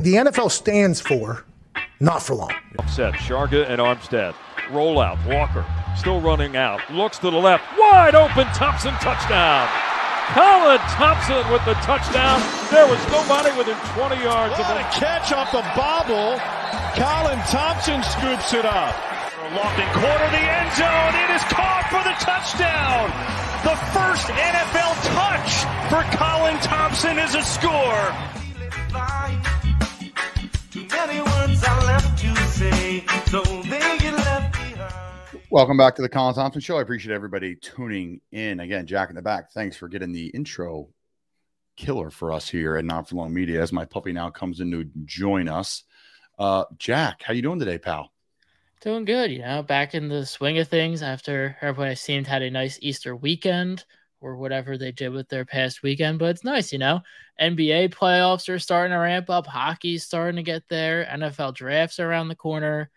the NFL stands for not for long. Set Sharga and Armstead. Roll out. Walker still running out. Looks to the left. Wide open. Thompson touchdown. Colin Thompson with the touchdown. There was nobody within 20 yards what of him. a catch off the bobble. Colin Thompson scoops it up. Lofton corner the end zone. It is caught for the touchdown. The first NFL touch for Colin Thompson is a score. Welcome back to the Colin Thompson Show. I appreciate everybody tuning in. Again, Jack in the back, thanks for getting the intro killer for us here at Not For Long Media as my puppy now comes in to join us. Uh, Jack, how you doing today, pal? Doing good, you know, back in the swing of things after everybody seemed had a nice Easter weekend or whatever they did with their past weekend. But it's nice, you know. NBA playoffs are starting to ramp up, hockey's starting to get there, NFL drafts are around the corner.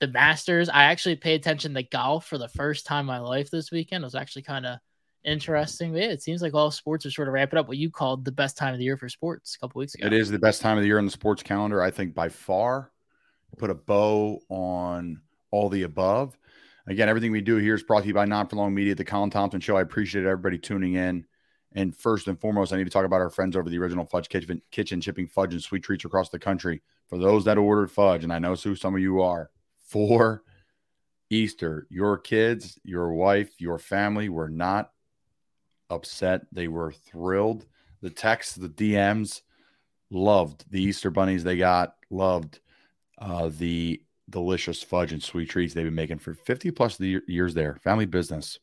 The Masters, I actually paid attention to golf for the first time in my life this weekend. It was actually kind of interesting. Yeah, it seems like all sports are sort of ramping up what you called the best time of the year for sports a couple weeks ago. It is the best time of the year on the sports calendar, I think, by far put a bow on all the above. Again, everything we do here is brought to you by Not For Long Media, the Colin Thompson Show. I appreciate everybody tuning in. And first and foremost, I need to talk about our friends over the original Fudge Kitchen, kitchen shipping fudge and sweet treats across the country. For those that ordered fudge, and I know who some of you are, for Easter, your kids, your wife, your family were not upset. They were thrilled. The texts, the DMs, loved the Easter bunnies they got, loved uh, the delicious fudge and sweet treats they've been making for 50 plus years there. Family business.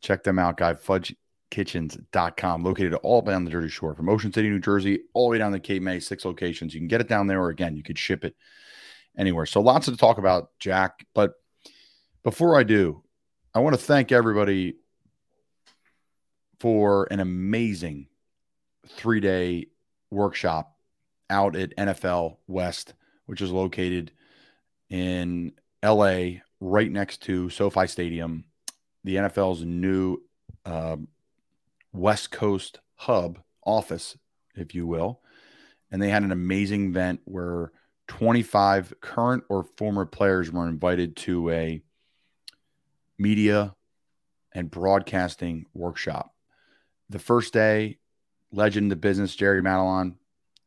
Check them out, guys. Fudgekitchens.com, located all down the Jersey Shore from Ocean City, New Jersey, all the way down to Cape May, six locations. You can get it down there, or again, you could ship it anywhere. So lots to talk about, Jack. But before I do, I want to thank everybody for an amazing three day workshop out at NFL West which is located in LA, right next to SoFi Stadium, the NFL's new uh, West Coast hub office, if you will. And they had an amazing event where 25 current or former players were invited to a media and broadcasting workshop. The first day, legend of business Jerry Madelon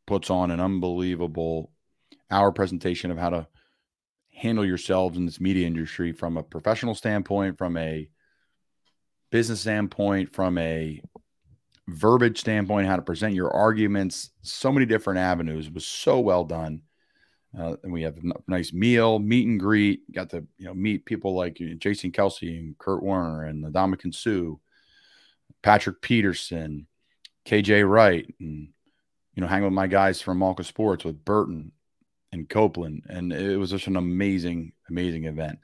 puts on an unbelievable hour presentation of how to handle yourselves in this media industry from a professional standpoint, from a business standpoint, from a verbiage standpoint, how to present your arguments, so many different avenues. It was so well done. Uh, and we have a nice meal, meet and greet. Got to you know meet people like Jason Kelce and Kurt Warner and Ndamukong Suh, Patrick Peterson, KJ Wright, and you know hang with my guys from Malka Sports with Burton in Copeland, and it was just an amazing, amazing event.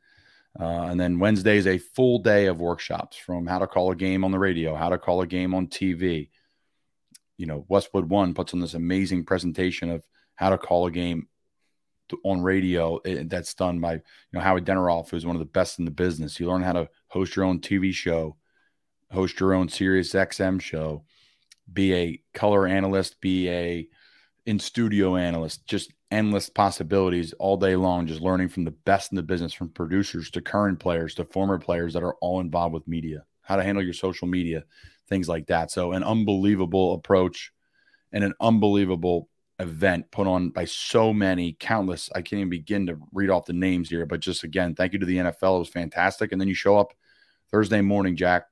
Uh, and then Wednesday is a full day of workshops from how to call a game on the radio, how to call a game on TV. You know, Westwood One puts on this amazing presentation of how to call a game on radio eh, that's done by you know Howard Deneroff, who's one of the best in the business. You learn how to host your own TV show, host your own Sirius XM show, be a color analyst, be a in studio analyst, just endless possibilities all day long, just learning from the best in the business, from producers to current players to former players that are all involved with media, how to handle your social media, things like that. So, an unbelievable approach and an unbelievable event put on by so many countless. I can't even begin to read off the names here, but just again, thank you to the NFL. It was fantastic. And then you show up Thursday morning, Jack,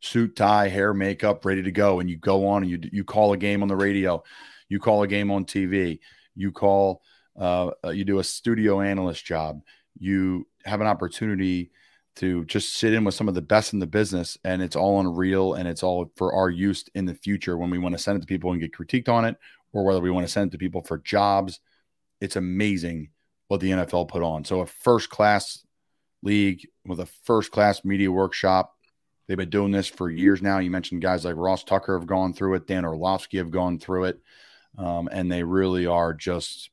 suit, tie, hair, makeup, ready to go, and you go on and you you call a game on the radio you call a game on TV, you call, uh, uh, you do a studio analyst job, you have an opportunity to just sit in with some of the best in the business and it's all unreal and it's all for our use in the future. When we want to send it to people and get critiqued on it or whether we want to send it to people for jobs it's amazing what the NFL put on. So a first class league with a first class media workshop they've been doing this for years now. You mentioned guys like Ross Tucker have gone through it Dan Orlovsky have gone through it um, and they really are just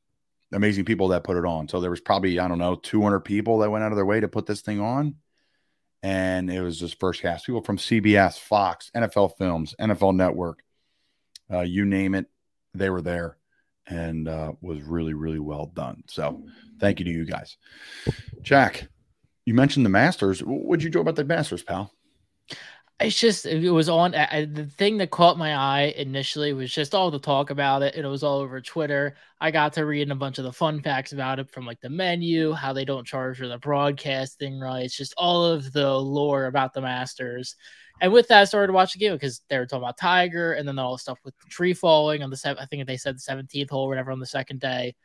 amazing people that put it on. So there was probably I don't know 200 people that went out of their way to put this thing on, and it was just first cast people from CBS, Fox, NFL Films, NFL Network, uh, you name it, they were there, and uh, was really, really well done. So thank you to you guys. Jack, you mentioned the Masters. What'd you do about the Masters, pal? It's just it was on I, the thing that caught my eye initially was just all the talk about it and it was all over twitter. I got to reading a bunch of the fun facts about it from like the menu how they don't charge for the broadcasting rights just all of the lore about the masters. And with that i started to watch the game because they were talking about tiger and then all the stuff with the tree falling on the seventh i think they said the 17th hole or whatever on the second day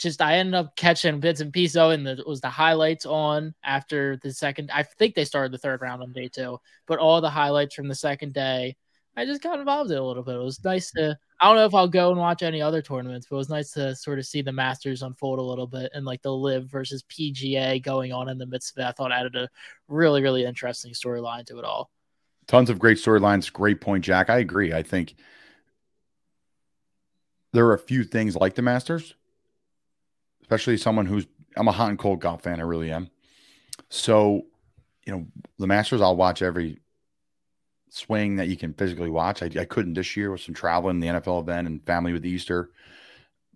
just I ended up catching bits and pieces and it was the highlights on after the second. I think they started the third round on day two, but all the highlights from the second day, I just got involved in a little bit. It was nice to. I don't know if I'll go and watch any other tournaments, but it was nice to sort of see the Masters unfold a little bit and like the LIV versus PGA going on in the midst of it. I thought added a really really interesting storyline to it all. Tons of great storylines. Great point, Jack. I agree. I think there are a few things like the Masters especially someone who's I'm a hot and cold golf fan. I really am. So, you know, the Masters I'll watch every swing that you can physically watch. I, I couldn't this year with some traveling, the NFL event, and family with Easter.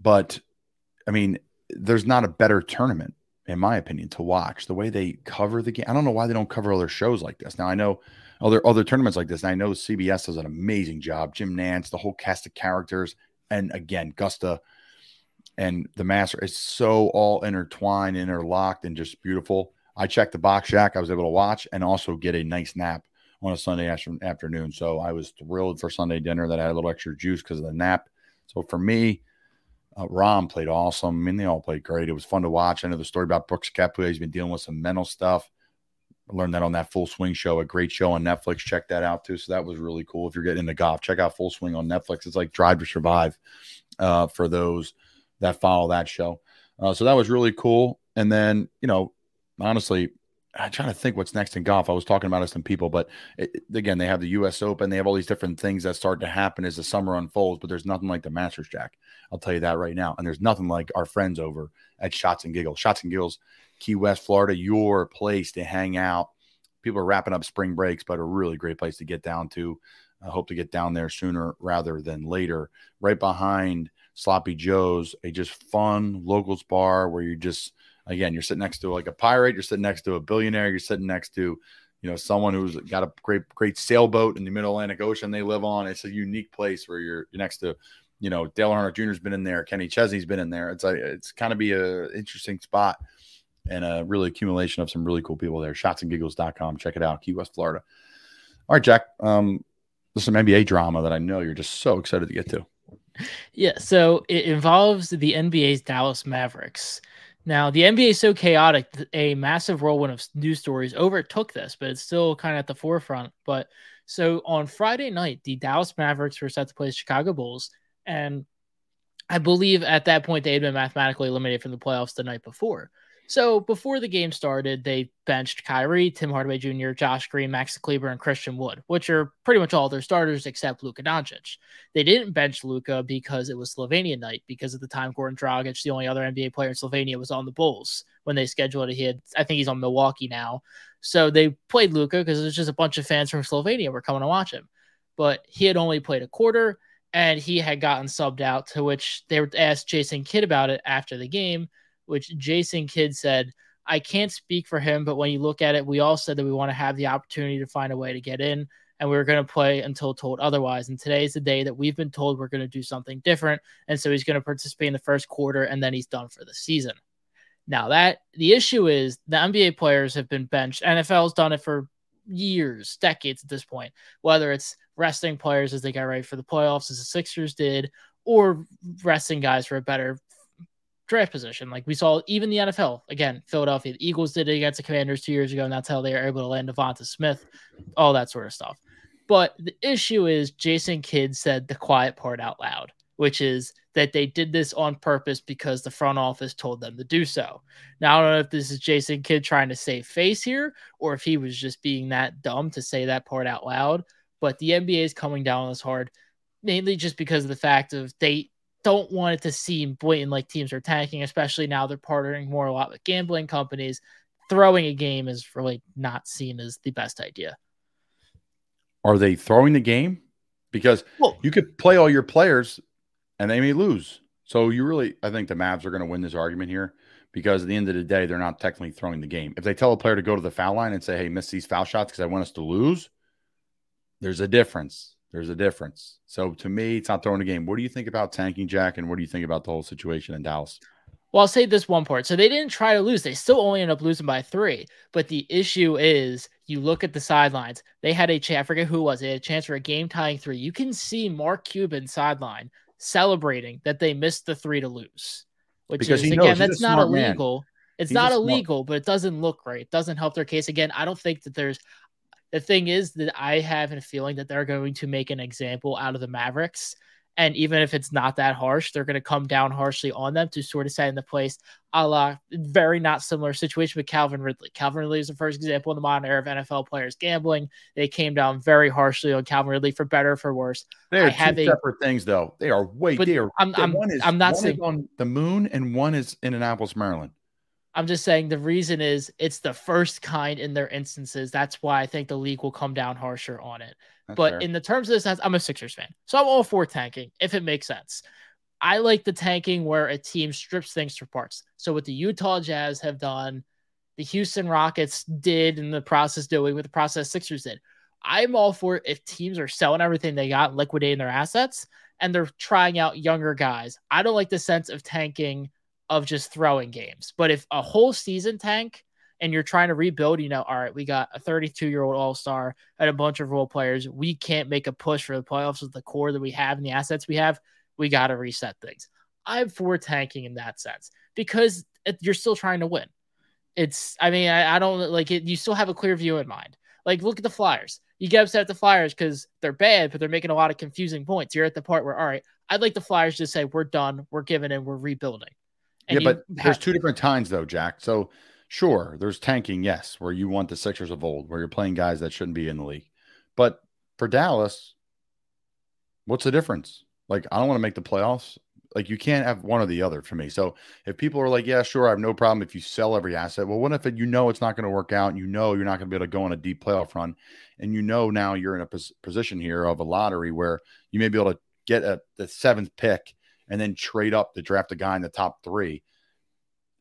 But I mean, there's not a better tournament, in my opinion, to watch. The way they cover the game, I don't know why they don't cover other shows like this. Now I know other other tournaments like this, and I know CBS does an amazing job. Jim Nantz, the whole cast of characters, and again, Augusta and the master is so all intertwined, interlocked, and just beautiful. I checked the box shack. I was able to watch and also get a nice nap on a Sunday afternoon. So I was thrilled for Sunday dinner that I had a little extra juice because of the nap. So for me, uh, Rahm played awesome. I mean, they all played great. It was fun to watch. I know the story about Brooks Koepka. He's been dealing with some mental stuff. I learned that on that Full Swing show, a great show on Netflix. Check that out too. So that was really cool. If you're getting into golf, check out Full Swing on Netflix. It's like Drive to Survive uh, for those that follow that show. Uh, so that was really cool. And then, you know, honestly, I'm trying to think what's next in golf. I was talking about it some people, but it, again, they have the U.S. Open. They have all these different things that start to happen as the summer unfolds. But there's nothing like the Masters, Jack. I'll tell you that right now. And there's nothing like our friends over at Shots and Giggles. Shots and Giggles, Key West, Florida, your place to hang out. People are wrapping up spring breaks, but a really great place to get down to. I hope to get down there sooner rather than later. Right behind Sloppy Joe's, a just fun locals bar where you're just again you're sitting next to like a pirate, you're sitting next to a billionaire, you're sitting next to you know someone who's got a great great sailboat in the middle Atlantic Ocean they live on. It's a unique place where you're, you're next to you know Dale Earnhardt Jr.'s been in there, Kenny Chesney's been in there. It's a it's kind of be a interesting spot and a really accumulation of some really cool people there. Shotsandgiggles.com. Check it out, Key West, Florida. All right, Jack. Um, there's some NBA drama that I know you're just so excited to get to. Yeah, so it involves the NBA's Dallas Mavericks. Now, the NBA is so chaotic, a massive whirlwind of news stories overtook this, but it's still kind of at the forefront. But so on Friday night, the Dallas Mavericks were set to play the Chicago Bulls. And I believe at that point they had been mathematically eliminated from the playoffs the night before. So before the game started, they benched Kyrie, Tim Hardaway Jr., Josh Green, Max Kleber, and Christian Wood, which are pretty much all their starters except Luka Doncic. They didn't bench Luka because it was Slovenia night, because at the time Goran Dragic, the only other NBA player in Slovenia, was on the Bulls when they scheduled it. He had, I think he's on Milwaukee now. So they played Luka because it was just a bunch of fans from Slovenia were coming to watch him. But he had only played a quarter and he had gotten subbed out, to which they asked Jason Kidd about it after the game which Jason Kidd said, I can't speak for him, but when you look at it, we all said that we want to have the opportunity to find a way to get in, and we are going to play until told otherwise. And today is the day that we've been told we're going to do something different. And so he's going to participate in the first quarter, and then he's done for the season. Now, that the issue is the NBA players have been benched. NFL's done it for years, decades at this point, whether it's resting players as they get ready for the playoffs, as the Sixers did, or resting guys for a better draft position. Like we saw even the NFL, again, Philadelphia, the Eagles did it against the Commanders two years ago, and that's how they were able to land Devonta Smith, all that sort of stuff. But the issue is Jason Kidd said the quiet part out loud, which is that they did this on purpose because the front office told them to do so. Now, I don't know if this is Jason Kidd trying to save face here or if he was just being that dumb to say that part out loud. But the NBA is coming down on this hard, mainly just because of the fact of they don't want it to seem blatant like teams are tanking, especially now they're partnering more a lot with gambling companies. Throwing a game is really not seen as the best idea. Are they throwing the game? Because well, you could play all your players and they may lose. So you really, I think the Mavs are going to win this argument here because at the end of the day, they're not technically throwing the game. If they tell a player to go to the foul line and say, "Hey, miss these foul shots because I want us to lose," there's a difference. There's a difference. So to me, it's not throwing the game. What do you think about tanking Jack, and what do you think about the whole situation in Dallas? Well, I'll say this one part. So they didn't try to lose. They still only end up losing by three. But the issue is you look at the sidelines. They had a chance, I forget who it was. They had a chance for a game tying three. You can see Mark Cuban sideline celebrating that they missed the three to lose. Which Because is again, that's not smart man. illegal. It's He's a not smart- illegal, but it doesn't look right. It doesn't help their case. Again, I don't think that there's the thing is that I have a feeling that they're going to make an example out of the Mavericks. And even if it's not that harsh, they're going to come down harshly on them to sort of set in the place a la very not similar situation with Calvin Ridley. Calvin Ridley is the first example in the modern era of NFL players gambling. They came down very harshly on Calvin Ridley for better or for worse. They are I two a- separate things, though. They are way. They are. I'm- I'm- one is, I'm not saying- is on the moon, and one is in Annapolis, Maryland. I'm just saying the reason is it's the first kind in their instances. That's why I think the league will come down harsher on it. That's but fair. in the terms of this, I'm a Sixers fan, so I'm all for tanking if it makes sense. I like the tanking where a team strips things for parts. So what the Utah Jazz have done, the Houston Rockets did in the process doing what the process Sixers did. I'm all for if teams are selling everything they got, liquidating their assets, and they're trying out younger guys. I don't like the sense of tanking of just throwing games. But if a whole season tank and you're trying to rebuild, you know, all right, we got a 32 year old all star and a bunch of role players. We can't make a push for the playoffs with the core that we have and the assets we have. We got to reset things. I'm for tanking in that sense because you're still trying to win. It's, I mean, I, I don't like it. You still have a clear view in mind. Like, look at the Flyers. You get upset at the Flyers because they're bad, but they're making a lot of confusing points. You're at the part where, all right, I'd like the Flyers to say, we're done, we're giving in, we're rebuilding. Yeah, And you but there's two different times though, Jack. So sure, there's tanking, yes, where you want the Sixers of old, where you're playing guys that shouldn't be in the league. But for Dallas, what's the difference? Like, I don't want to make the playoffs. Like, you can't have one or the other for me. So if people are like, yeah, sure, I have no problem if you sell every asset. Well, what if it, you know it's not going to work out you know you're not going to be able to go on a deep playoff run and you know now you're in a pos- position here of a lottery where you may be able to get a the seventh pick and then trade up to draft a guy in the top three,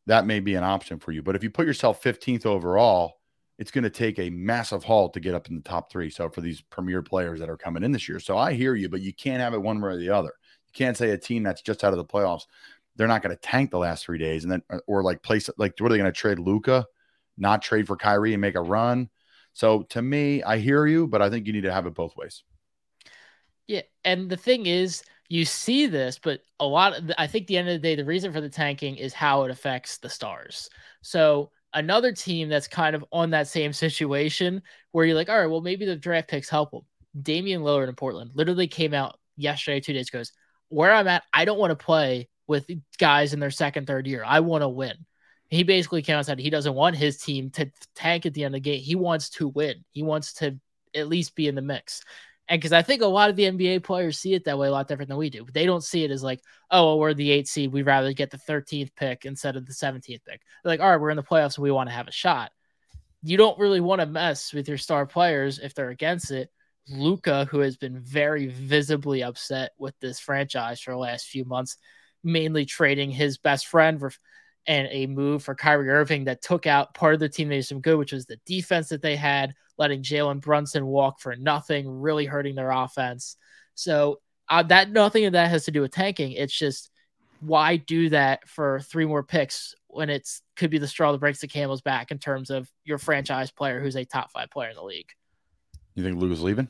that may be an option for you. But if you put yourself 15th overall, it's going to take a massive haul to get up in the top three. So for these premier players that are coming in this year, so I hear you, but you can't have it one way or the other. You can't say a team that's just out of the playoffs, they're not going to tank the last three days and then uh, or like place like what are they going to trade Luka, not trade for Kyrie and make a run. So to me, I hear you, but I think you need to have it both ways. Yeah, and the thing is, you see this, but a lot of I think the end of the day, the reason for the tanking is how it affects the stars. So another team that's kind of on that same situation where you're like, all right, well, maybe the draft picks help them. Damian Lillard in Portland literally came out yesterday, two days ago. goes, Where I'm at, I don't want to play with guys in their second, third year. I want to win. He basically came out and said he doesn't want his team to tank at the end of the game. He wants to win. He wants to at least be in the mix. And because I think a lot of the NBA players see it that way a lot different than we do. They don't see it as like, oh, well, we're the eight seed. We'd rather get the 13th pick instead of the 17th pick. They're like, all right, we're in the playoffs. So we want to have a shot. You don't really want to mess with your star players if they're against it. Luka, who has been very visibly upset with this franchise for the last few months, mainly trading his best friend for, and a move for Kyrie Irving that took out part of the team that did some good, which was the defense that they had, letting Jalen Brunson walk for nothing, really hurting their offense. So uh, that nothing of that has to do with tanking. It's just why do that for three more picks when it's could be the straw that breaks the camel's back in terms of your franchise player who's a top five player in the league. You think Luka's leaving?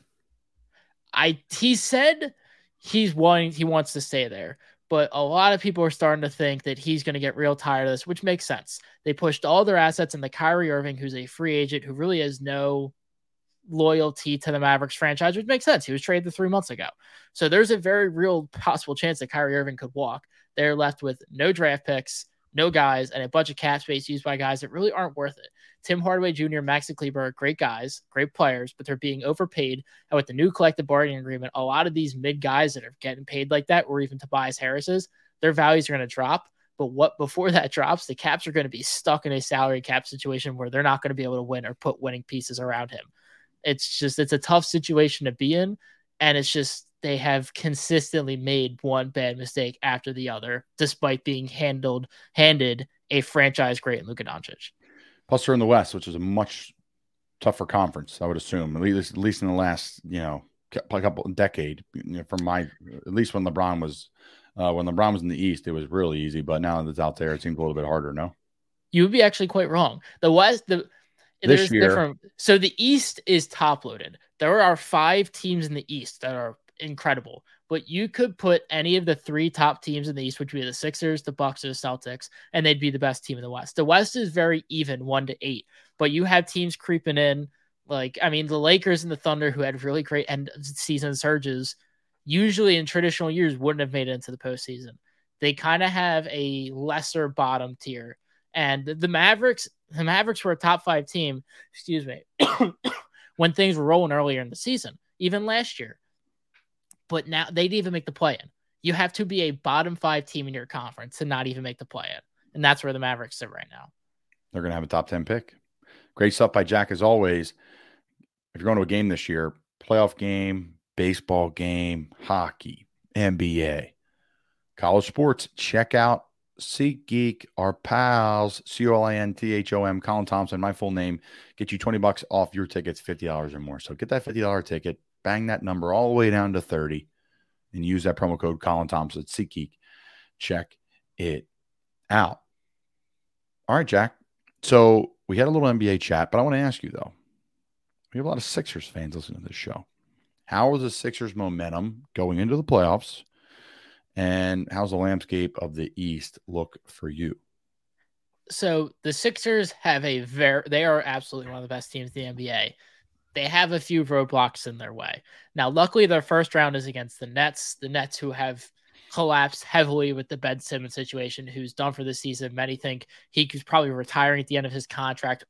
I he said he's wanting he wants to stay there, but a lot of people are starting to think that he's going to get real tired of this, which makes sense. They pushed all their assets into Kyrie Irving, who's a free agent who really has no loyalty to the Mavericks franchise, which makes sense. He was traded three months ago. So there's a very real possible chance that Kyrie Irving could walk. They're left with no draft picks, no guys, and a bunch of cap space used by guys that really aren't worth it. Tim Hardaway Jr., Maxi Kleber, great guys, great players, but they're being overpaid. And with the new collective bargaining agreement, a lot of these mid guys that are getting paid like that, or even Tobias Harris's, their values are going to drop. But what before that drops, the caps are going to be stuck in a salary cap situation where they're not going to be able to win or put winning pieces around him. It's just it's a tough situation to be in, and it's just they have consistently made one bad mistake after the other, despite being handled handed a franchise great in Luka Doncic. Plus, they're in the West, which is a much tougher conference, I would assume, at least at least in the last you know a couple decade. You know, from my at least when LeBron was uh, when LeBron was in the East, it was really easy, but now that it's out there, it seems a little bit harder. No, you would be actually quite wrong. The West, the This there's year- different. So the East is top loaded. There are five teams in the East that are incredible, but you could put any of the three top teams in the East, which would be the Sixers, the Bucks, or the Celtics, and they'd be the best team in the West. The West is very even, one to eight, but you have teams creeping in. Like, I mean, the Lakers and the Thunder, who had really great end of season surges, usually in traditional years wouldn't have made it into the postseason. They kind of have a lesser bottom tier. And the Mavericks, the Mavericks were a top five team, excuse me, when things were rolling earlier in the season, even last year. But now they didn't even make the play in. You have to be a bottom five team in your conference to not even make the play in. And that's where the Mavericks sit right now. they're going to have a top 10 pick. Great stuff by Jack, as always. If you're going to a game this year, playoff game, baseball game, hockey, NBA, college sports, check out SeatGeek, our pals, C O L I N T H O M, Colin Thompson, my full name, get you 20 bucks off your tickets, $50 or more. So get that $50 ticket, bang that number all the way down to 30 and use that promo code Colin Thompson at SeatGeek. Check it out. All right, Jack. So we had a little NBA chat, but I want to ask you though. We have a lot of Sixers fans listening to this show. How is the Sixers momentum going into the playoffs? And how's the landscape of the East look for you? so the Sixers have a very they are absolutely one of the best teams in the NBA. They have a few roadblocks in their way. Now, luckily their first round is against the Nets, the Nets who have collapsed heavily with the Ben Simmons situation, who's done for the season. Many think he's probably retiring at the end of his contract.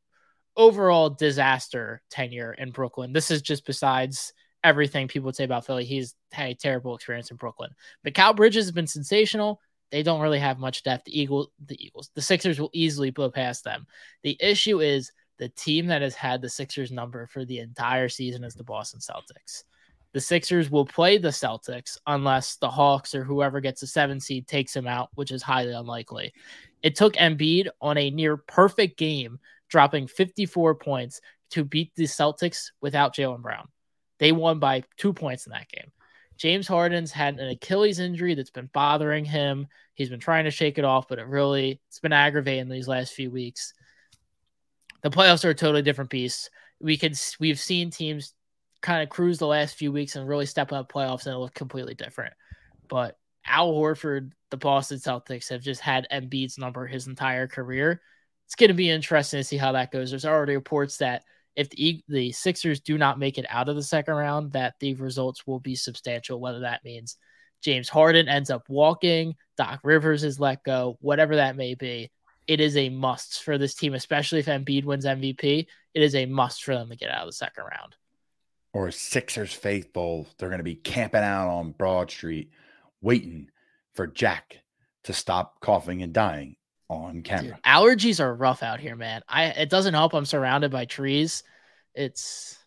Overall disaster tenure in Brooklyn. This is just besides everything people would say about Philly. He's had a terrible experience in Brooklyn. But Mikal Bridges has been sensational they don't really have much depth. The Eagle, the Eagles, the Sixers will easily blow past them. The issue is the team that has had the Sixers number for the entire season is the Boston Celtics. The Sixers will play the Celtics unless the Hawks or whoever gets a seven seed takes them out, which is highly unlikely. It took Embiid on a near perfect game, dropping 54 points to beat the Celtics without Jaylen Brown. They won by two points in that game. James Harden's had an Achilles injury that's been bothering him. He's been trying to shake it off, but it really it's been aggravating these last few weeks. The playoffs are a totally different beast. We could we've seen teams kind of cruise the last few weeks and really step up playoffs and look completely different. But Al Horford, the Boston Celtics have just had Embiid's number his entire career. It's going to be interesting to see how that goes. There's already reports that if the, the Sixers do not make it out of the second round, that the results will be substantial, whether that means James Harden ends up walking, Doc Rivers is let go, whatever that may be. It is a must for this team, especially if Embiid wins MVP. It is a must for them to get out of the second round. Or Sixers faithful, they're going to be camping out on Broad Street, waiting for Jack to stop coughing and dying on camera. Dude, allergies are rough out here, man. I it doesn't help. I'm surrounded by trees. It's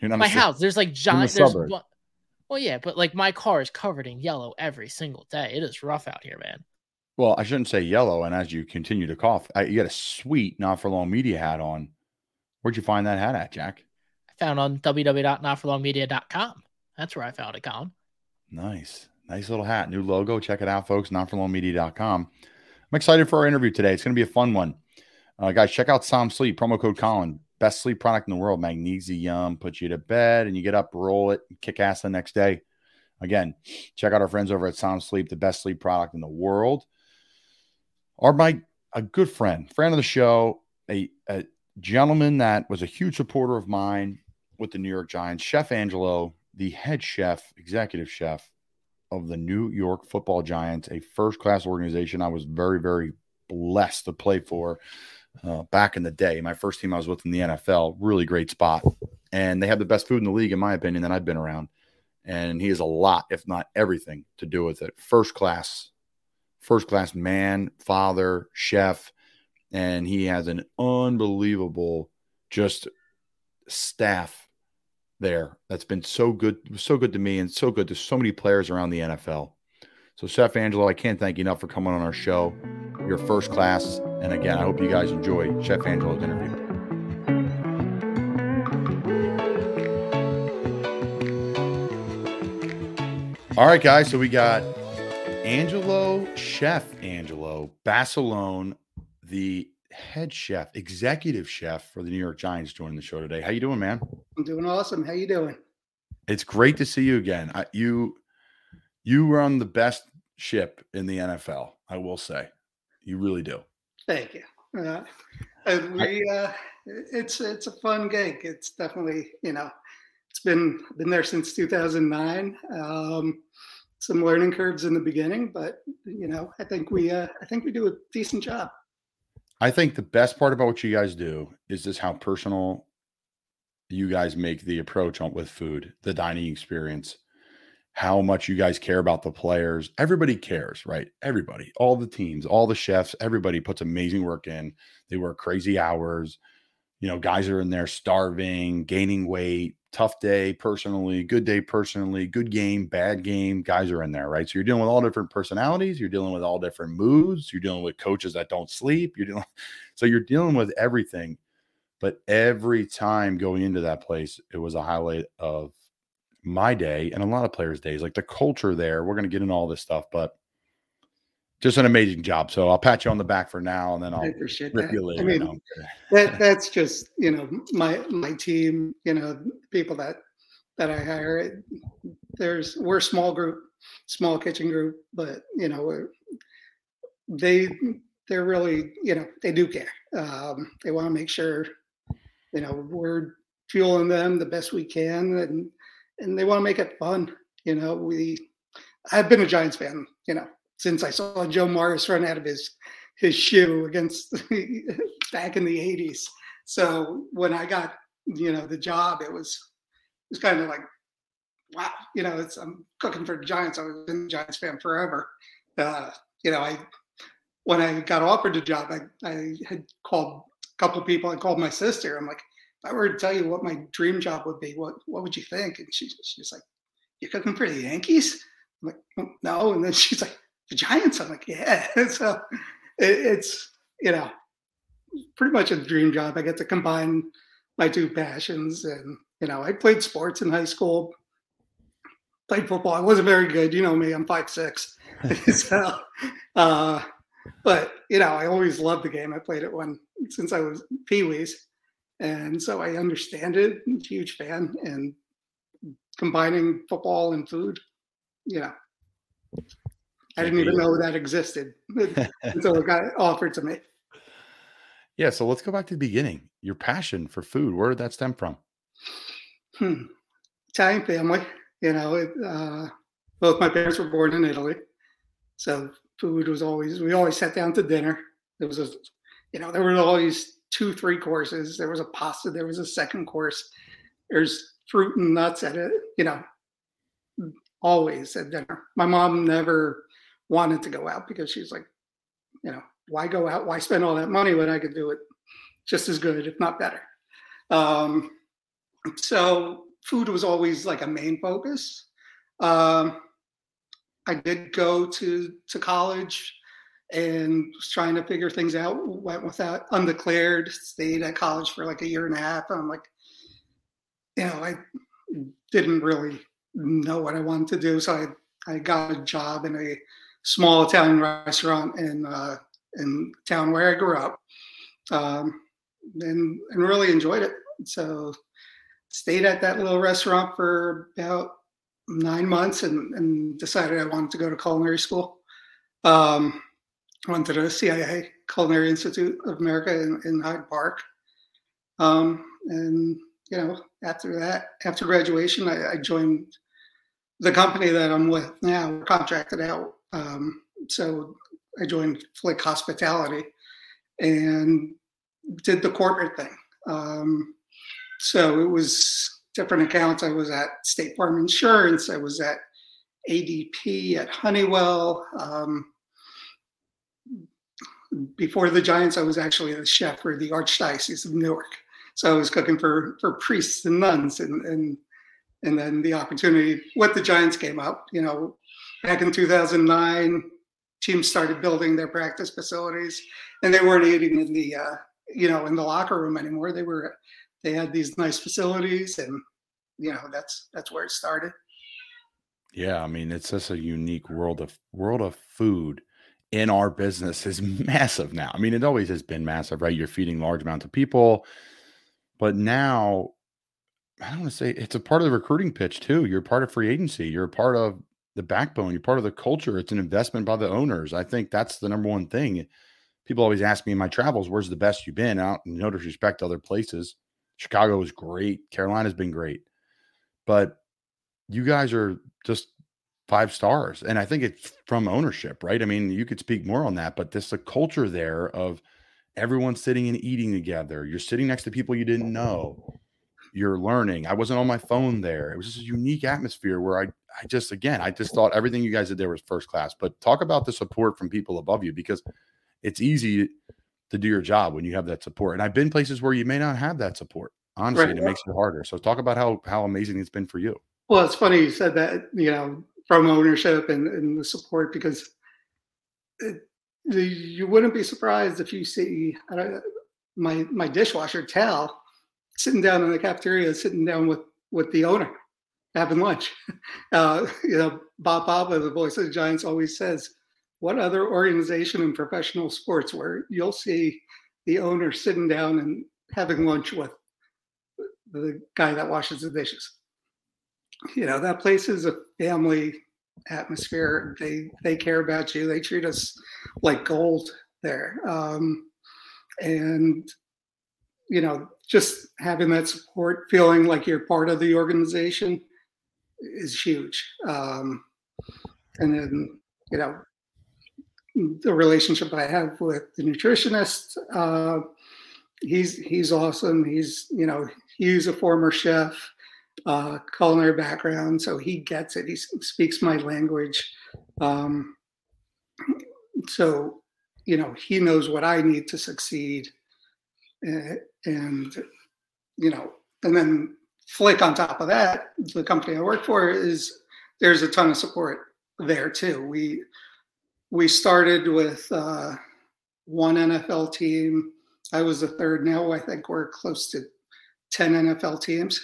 You're not my house. There's like giant. There's well, yeah, but like my car is covered in yellow every single day. It is rough out here, man. Well, I shouldn't say yellow. And as you continue to cough, I, you got a sweet, not for long media hat on. Where'd you find that hat at, Jack? I found on www.notforlongmedia.com. That's where I found it, Colin. Nice. Nice little hat. New logo. Check it out, folks. Notforlongmedia.com. I'm excited for our interview today. It's going to be a fun one. Uh, guys, check out Som Sleep. Promo code Colin. Best sleep product in the world. Magnesium. Puts you to bed and you get up, roll it, kick ass the next day. Again, check out our friends over at Som Sleep, the best sleep product in the world. Or my a good friend, friend of the show, a, a gentleman that was a huge supporter of mine with the New York Giants, Chef Angelo, the head chef, executive chef of the New York Football Giants, a first class organization I was very, very blessed to play for uh, back in the day. My first team I was with in the NFL, really great spot. And they have the best food in the league, in my opinion, that I've been around. And he has a lot, if not everything, to do with it. First class, first class man, father, chef. And he has an unbelievable just staff there that's been so good, so good to me, and so good to so many players around the NFL. So, Chef Angelo, I can't thank you enough for coming on our show. You're first class. And again, I hope you guys enjoy Chef Angelo's interview. All right, guys. So we got Angelo, Chef Angelo Basilone, the head chef, executive chef for the New York Giants, joining the show today. How you doing, man? I'm doing awesome. How you doing? It's great to see you again. I, you you run the best ship in the NFL. I will say, you really do. Thank you. Uh, we uh, it's it's a fun gig. It's definitely you know it's been been there since 2009. Um, some learning curves in the beginning, but you know I think we uh, I think we do a decent job. I think the best part about what you guys do is just how personal you guys make the approach on with food, the dining experience how much you guys care about the players. Everybody cares, right? Everybody, all the teams, all the chefs, everybody puts amazing work in. They work crazy hours. You know, guys are in there starving, gaining weight, tough day personally, good day personally, good game, bad game. Guys are in there, right? So you're dealing with all different personalities. You're dealing with all different moods. You're dealing with coaches that don't sleep. You're dealing, so you're dealing with everything. But every time going into that place, it was a highlight of my day and a lot of players' days, like the culture there. We're going to get into all this stuff, but just an amazing job. So I'll pat you on the back for now, and then I'll appreciate rip that. you later. I mean, that that's just you know my my team. You know, people that that I hire. There's we're a small group, small kitchen group, but you know they they're really you know they do care. Um, they want to make sure you know we're fueling them the best we can, and and they want to make it fun. You know, we I've been a Giants fan, you know, since I saw Joe Morris run out of his his shoe against back in the 80s. So when I got, you know, the job, it was it was kind of like, wow, you know, it's I'm cooking for the Giants. I was a Giants fan forever. Uh, you know, I when I got offered the job, I, I had called a couple people. I called my sister. I'm like, if I were to tell you what my dream job would be, what what would you think? And she she's like, You're cooking for the Yankees? I'm like, no. And then she's like, The Giants? I'm like, Yeah. so it, it's you know pretty much a dream job. I get to combine my two passions, and you know, I played sports in high school. Played football. I wasn't very good. You know me. I'm five six. so, uh, but you know, I always loved the game. I played it when since I was pee wees and so I understand it. I'm a huge fan, and combining football and food, you know, I didn't even know that existed until it got offered to me. Yeah, so let's go back to the beginning. Your passion for food, where did that stem from? Hmm. Italian family, you know. It, uh, both my parents were born in Italy, so food was always we always sat down to dinner. There was a, you know, there were always two, three courses. There was a pasta. There was a second course. There's fruit and nuts at it. You know, always at dinner. My mom never wanted to go out because she's like, you know, why go out? Why spend all that money when I could do it just as good, if not better? Um, so food was always like a main focus. Um, I did go to to college and was trying to figure things out. Went without undeclared, stayed at college for like a year and a half. I'm like, you know, I didn't really know what I wanted to do, so I I got a job in a small Italian restaurant in uh, in town where I grew up, um, and and really enjoyed it. So stayed at that little restaurant for about nine months and, and decided I wanted to go to culinary school. Um, went to the CIA Culinary Institute of America in, in Hyde Park. Um, and you know, after that, after graduation, I, I, joined the company that I'm with now. We're contracted out, um, so I joined Flik Hospitality and did the corporate thing. Um, so it was different accounts. I was at State Farm Insurance. I was at ADP at Honeywell. Um, before the Giants, I was actually the chef for the Archdiocese of Newark. So I was cooking for for priests and nuns and, and and then the opportunity with the Giants came up. You know, back in 2009, teams started building their practice facilities, and they weren't eating in the uh, you know in the locker room anymore. They were they had these nice facilities, and you know that's that's where it started. Yeah, I mean it's just a unique world of world of food in our business is massive now. I mean, it always has been massive, right? You're feeding large amounts of people, but now I don't want to say it's a part of the recruiting pitch too. You're part of free agency. You're part of the backbone. You're part of the culture. It's an investment by the owners. I think that's the number one thing. People always ask me in my travels, "Where's the best you've been?" Out, no disrespect to other places. Chicago was great. Carolina's been great, but you guys are just five stars, and I think it's from ownership, right? I mean, you could speak more on that, but this the culture there of everyone sitting and eating together. You're sitting next to people you didn't know you're learning. I wasn't on my phone there. It was just a unique atmosphere where I, I just, again, I just thought everything you guys did there was first class. But talk about the support from people above you because it's easy to do your job when you have that support. And I've been places where you may not have that support, honestly, right. and it makes it harder. So talk about how how amazing it's been for you. Well, it's funny you said that, you know, from ownership and, and the support because it, you wouldn't be surprised if you see my my dishwasher tell sitting down in the cafeteria, sitting down with with the owner, having lunch. Uh, you know, Bob Papa, the voice of the Giants, always says, "What other organization in professional sports where you'll see the owner sitting down and having lunch with the guy that washes the dishes?" You know, that place is a family atmosphere. They they care about you. They treat us like gold there. Um, and you know, just having that support, feeling like you're part of the organization is huge. Um, and then, you know, the relationship I have with the nutritionist, uh, he's he's awesome. He's you know he's a former chef, uh, culinary background, so he gets it. He speaks my language, um, so you know he knows what I need to succeed and you know, and then Flik on top of that, the company I work for is there's a ton of support there too. We we started with uh, one NFL team. I was the third. Now I think we're close to ten NFL teams.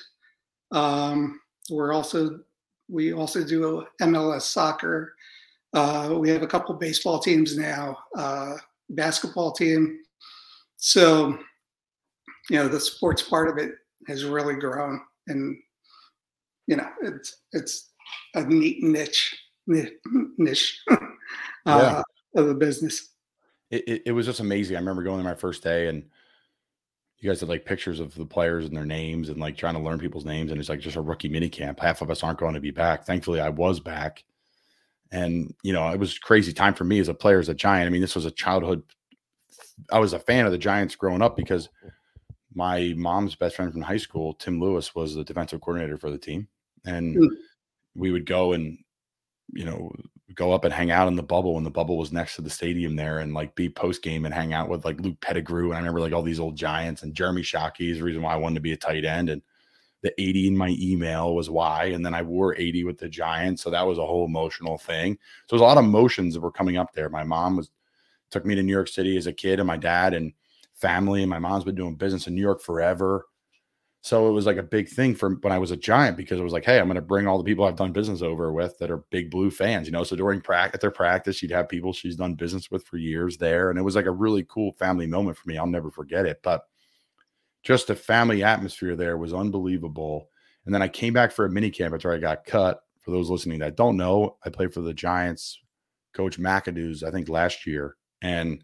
Um, we're also we also do MLS soccer. Uh, we have a couple baseball teams now, uh, basketball team. So you know the sports part of it has really grown and you know it's it's a neat niche niche uh, yeah. of the business. It, it, it was just amazing. I remember going to my first day and you guys had like pictures of the players and their names and like trying to learn people's names and it's like just a rookie mini camp. Half of us aren't going to be back. Thankfully i was back. And you know it was crazy time for me as a player as a giant. I mean this was a childhood i was a fan of the giants growing up because my mom's best friend from high school, Tim Lewis, was the defensive coordinator for the team. And mm. we would go and, you know, go up and hang out in the bubble when the bubble was next to the stadium there and like be post game and hang out with like Luke Petitgout. And I remember like all these old giants and Jeremy Shockey is the reason why I wanted to be a tight end. And the 80 in my email was why. And then I wore 80 with the Giants. So that was a whole emotional thing. So there's a lot of emotions that were coming up there. My mom was took me to New York City as a kid and my dad and family, and my mom's been doing business in New York forever. So it was like a big thing for when I was a giant because it was like, hey, I'm going to bring all the people I've done business over with that are big blue fans, you know. So during practice, their practice, she'd have people she's done business with for years there, and it was like a really cool family moment for me. I'll never forget it. But just the family atmosphere there was unbelievable. And then I came back for a mini camp after I got cut. For those listening that don't know, I played for the Giants, Coach McAdoo's, I think last year, and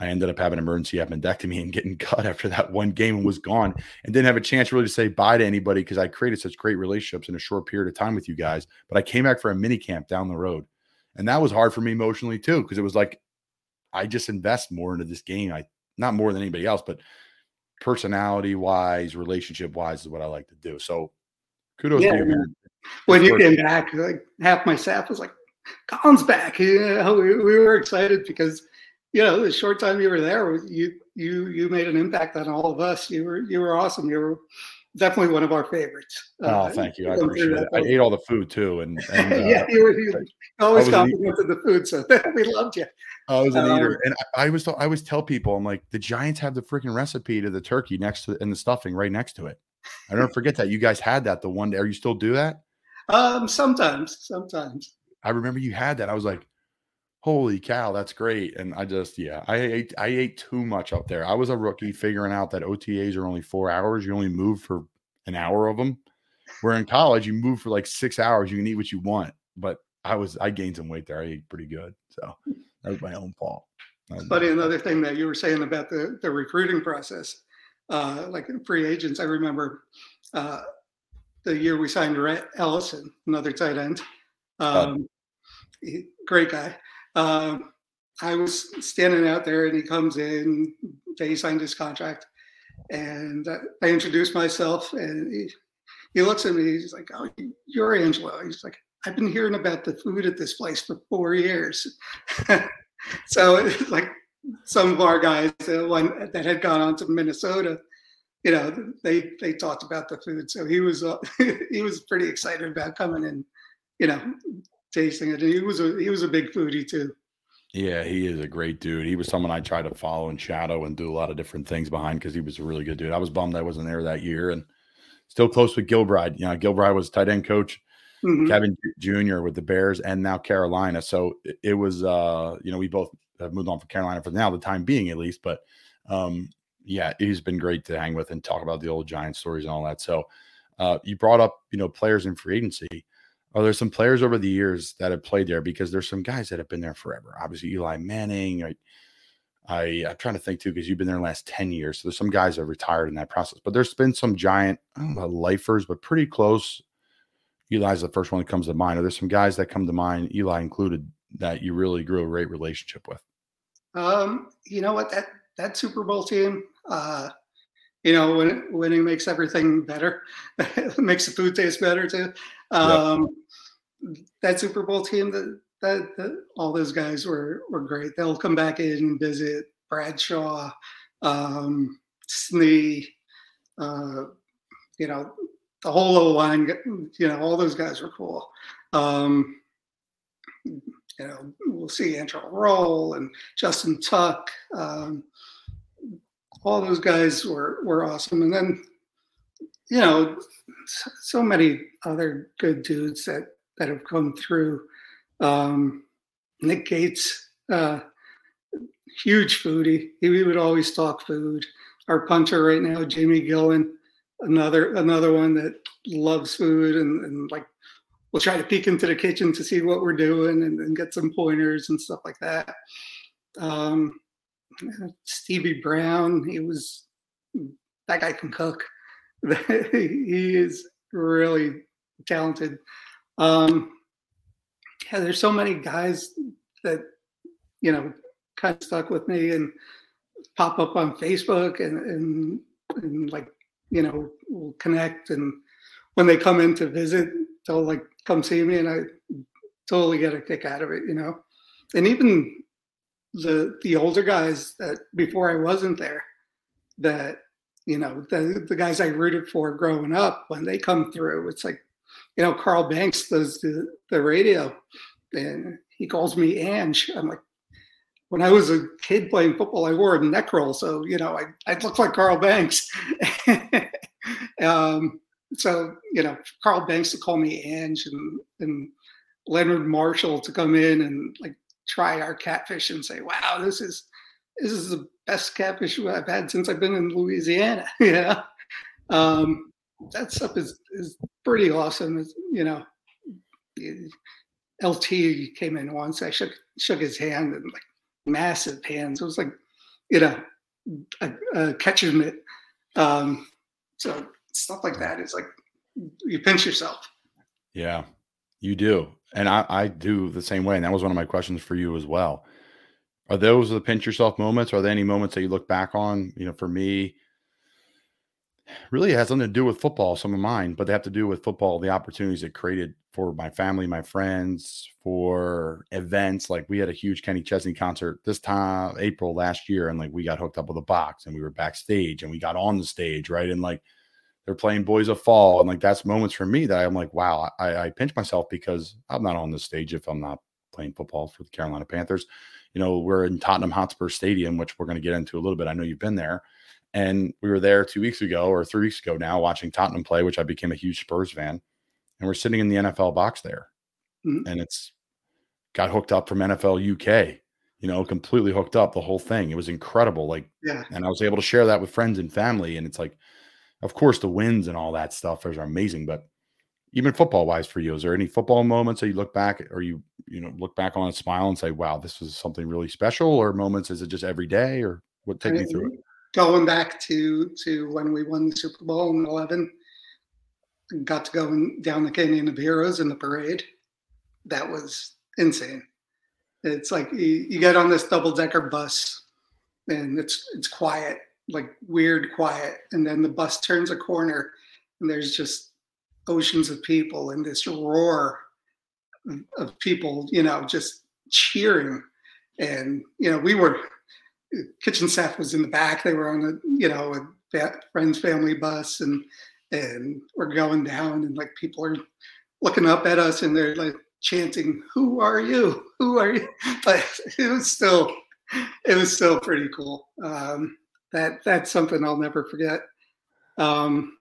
I ended up having emergency appendectomy and getting cut after that one game and was gone and didn't have a chance really to say bye to anybody because I created such great relationships in a short period of time with you guys. But I came back for a mini camp down the road. And that was hard for me emotionally too, because it was like I just invest more into this game. I not more than anybody else, but personality wise, relationship wise is what I like to do. So kudos yeah, to you, man. When you came back, like half my staff was like, Colin's back. Yeah, we, we were excited because you know, the short time you were there, you you you made an impact on all of us. You were you were awesome. You were definitely one of our favorites. Oh, uh, thank you. I appreciate it. I ate all the food too, and, and uh, yeah, you were you always complimented the food, so we loved you. I was an um, eater, and I, I was I always tell people, I'm like, the Giants have the freaking recipe to the turkey next to and the stuffing right next to it. I don't forget that you guys had that the one day. Are you still do that? Um, sometimes, sometimes. I remember you had that. I was like, holy cow, that's great. And I just, yeah, I ate, I ate too much up there. I was a rookie figuring out that OTAs are only four hours. You only move for an hour of them. Where in college, you move for like six hours. You can eat what you want. But I was, I gained some weight there. I ate pretty good. So that was my own fault. But another thing that you were saying about the, the recruiting process, uh, like free agents, I remember uh, the year we signed Rhett Ellison, another tight end. Um, he, great guy. Um, I was standing out there and he comes in, they signed his contract. And I introduced myself and he, he looks at me, he's like, Oh, you're Angelo. He's like, I've been hearing about the food at this place for four years. so it's like some of our guys, the one that had gone on to Minnesota, you know, they they talked about the food. So he was uh, he was pretty excited about coming and you know tasting it. And he was a he was a big foodie too. Yeah, he is a great dude. He was someone I tried to follow and shadow and do a lot of different things behind because he was a really good dude. I was bummed I wasn't there that year and still close with Gilbride. You know, Gilbride was tight end coach, mm-hmm. Kevin Jr. with the Bears and now Carolina. So it, it was uh, you know, we both have moved on from Carolina for now, the time being at least. But um, yeah, he's been great to hang with and talk about the old Giant stories and all that. So uh, you brought up, you know, players in free agency. Are there some players over the years that have played there? Because there's some guys that have been there forever. Obviously, Eli Manning. I, I am trying to think too because you've been there the last ten years. So there's some guys that have retired in that process. But there's been some giant, I don't know, lifers, but pretty close. Eli's the first one that comes to mind. Are there some guys that come to mind, Eli included, that you really grew a great relationship with? Um, you know what that that Super Bowl team, uh, you know, when winning makes everything better, makes the food taste better too. Um, yep. That Super Bowl team, that, that, that all those guys were were great. They'll come back in and visit Bradshaw, um, Snee, uh, you know, the whole O line. You know, all those guys were cool. Um, you know, we'll see Antrel Rolle and Justin Tuck. Um, all those guys were were awesome. And then, you know, so many other good dudes that that have come through. Um, Nick Gates, uh, huge foodie. He would always talk food. Our punter right now, Jamie Gillan, another another one that loves food and, and like we'll try to peek into the kitchen to see what we're doing and, and get some pointers and stuff like that. Um, Stevie Brown, he was that guy can cook. he is really talented. Um, yeah, there's so many guys that you know kind of stuck with me and pop up on Facebook and and, and like you know we'll connect and when they come in to visit they'll like come see me and I totally get a kick out of it, you know. And even the the older guys that before I wasn't there, that you know the the guys I rooted for growing up when they come through, it's like you know Carl Banks does the the radio, and he calls me Ange. I'm like, when I was a kid playing football, I wore a neck roll, so you know I I looked like Carl Banks. um, so you know Carl Banks to call me Ange and and Leonard Marshall to come in and like try our catfish and say, "Wow, this is this is the best catfish I've had since I've been in Louisiana." yeah, um, that stuff is is pretty awesome. It's, you know, LT came in once. I shook shook his hand and like massive hands. It was like, you know, a, a catcher's mitt. Um, so stuff like that is like you pinch yourself. Yeah, you do. And I, I do the same way. And that was one of my questions for you as well. Are those the pinch yourself moments? Are there any moments that you look back on? You know, for me, really has nothing to do with football, some of mine, but they have to do with football, the opportunities it created for my family, my friends, for events. Like we had a huge Kenny Chesney concert this time, April last year, and like we got hooked up with a box and we were backstage and we got on the stage, right? And like they're playing Boys of Fall, and like that's moments for me that I'm like, wow, I, I pinch myself because I'm not on the stage if I'm not playing football for the Carolina Panthers. You know, we're in Tottenham Hotspur Stadium, which we're going to get into a little bit. I know you've been there, and we were there two weeks ago or three weeks ago now watching Tottenham play, which I became a huge Spurs fan, and we're sitting in the NFL box there, Mhm. and it's got hooked up from NFL UK. You know, completely hooked up the whole thing. It was incredible. Like Yeah. and I was able to share that with friends and family. And it's like, of course, the wins and all that stuff are amazing, but even football wise for you, is there any football moments that you look back or you you know look back on and smile and say, "Wow, this was something really special"? Or moments is it just every day, or what? Take me through it. Going back to to when we won the Super Bowl in eleven, got to go in- down the Canyon of Heroes in the parade. That was insane. It's like you, you get on this double decker bus, and it's it's quiet, like weird quiet, and then the bus turns a corner, and there's just oceans of people and this roar of- people, you know, just cheering. And you know, we were kitchen staff was in the back. They were on a you know a friend's family bus, and and we're going down, and like people are looking up at us, and they're like chanting, "Who are you? Who are you?" But it was still it was still pretty cool. Um, that that's something I'll never forget. Um,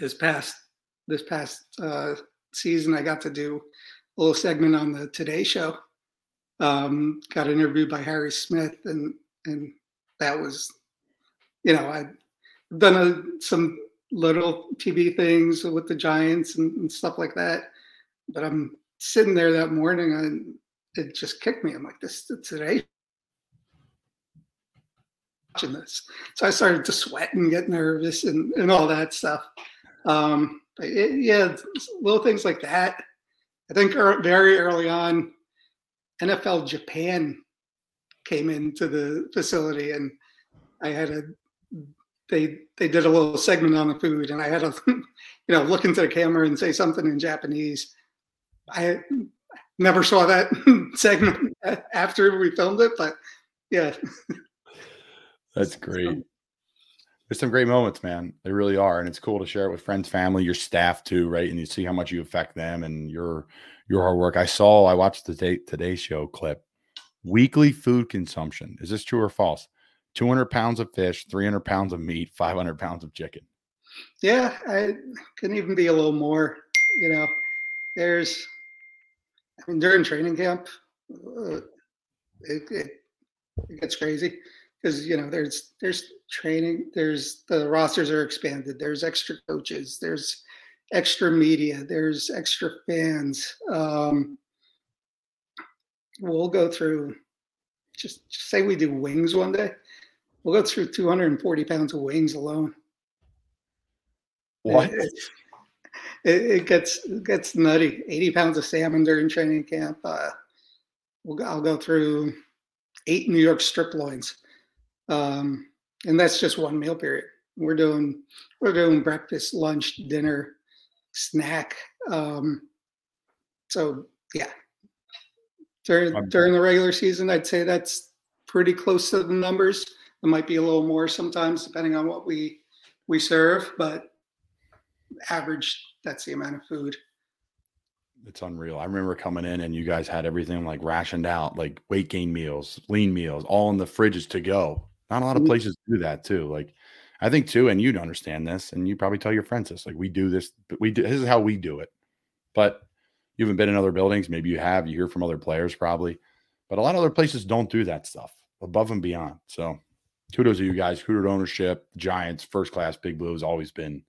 this past this past uh, season, I got to do a little segment on the Today Show. Um, got interviewed by Harry Smith, and and that was, you know, I've done a, some little TV things with the Giants and, and stuff like that. But I'm sitting there that morning, and it just kicked me. I'm like, this Today watching this. So I started to sweat and get nervous and, and all that stuff. Um, but it, yeah, little things like that. I think very early on, NFL Japan came into the facility, and I had a they they did a little segment on the food, and I had to you know look into the camera and say something in Japanese. I never saw that segment after we filmed it, but yeah, That's great. There's some great moments, man. They really are, and it's cool to share it with friends, family, your staff too, right? And you see how much you affect them and your your hard work. I saw, I watched the day, Today Show clip. Weekly food consumption is this true or false? 200 pounds of fish, 300 pounds of meat, 500 pounds of chicken. Yeah, I can even be a little more. You know, there's, I mean, during training camp, uh, it, it, it gets crazy because you know there's there's training, there's the rosters are expanded, there's extra coaches, there's extra media, there's extra fans. Um, we'll go through. Just, just say we do wings one day. We'll go through 240 pounds of wings alone. What? It, it, it gets it gets nutty. Eighty pounds of salmon during training camp. Uh, we'll, I'll go through eight New York strip loins, um, and that's just one meal period. We're doing we're doing breakfast, lunch, dinner, snack. Um, so yeah, during during the regular season, I'd say that's pretty close to the numbers. It might be a little more sometimes, depending on what we we serve, but average that's the amount of food. It's unreal. I remember coming in and you guys had everything like rationed out, like weight gain meals, lean meals, all in the fridges to go. Not a lot of Mhm. places do that too. Like I think too, and you'd understand this, and you probably tell your friends this. Like we do this, but we do this is how we do it. But you haven't been in other buildings, maybe you have, you hear from other players probably. But a lot of other places don't do that stuff above and beyond. So kudos to you guys, kudos to ownership, Giants, first class, Big Blue has always been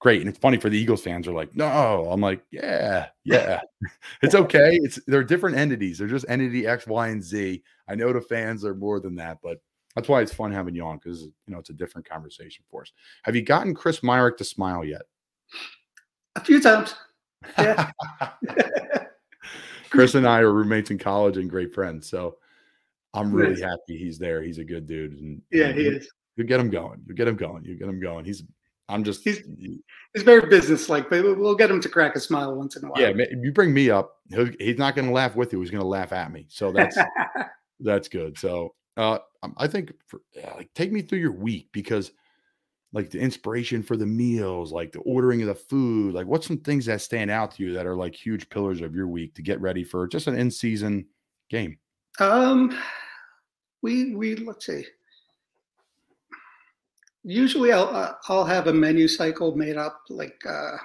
great. And it's funny for the Eagles fans are like, no, I'm like, yeah, yeah, it's okay. It's they're different entities. They're just entity X, Y, and Z. I know the fans are more than that, but that's why it's fun having you on because you know it's a different conversation for us. Have you gotten Chris Myrick to smile yet? A few times. Yeah. Chris and I are roommates in college and great friends. So I'm really happy he's there. He's a good dude. And yeah, and he you, is. you get him going. You get him going. You get him going. He's I'm just He's- He's very businesslike, but we'll- get him to crack a smile once in a while. yeah, you bring me up, he'll, he's not going to laugh with you. He's going to laugh at me. So that's that's good. So uh, um, I think for, yeah, like take me through your week because like the inspiration for the meals, like the ordering of the food? Like, what's some things that stand out to you that are like huge pillars of your week to get ready for just an in season game? Um, we we let's see. Usually, I'll uh, I'll have a menu cycle made up like uh,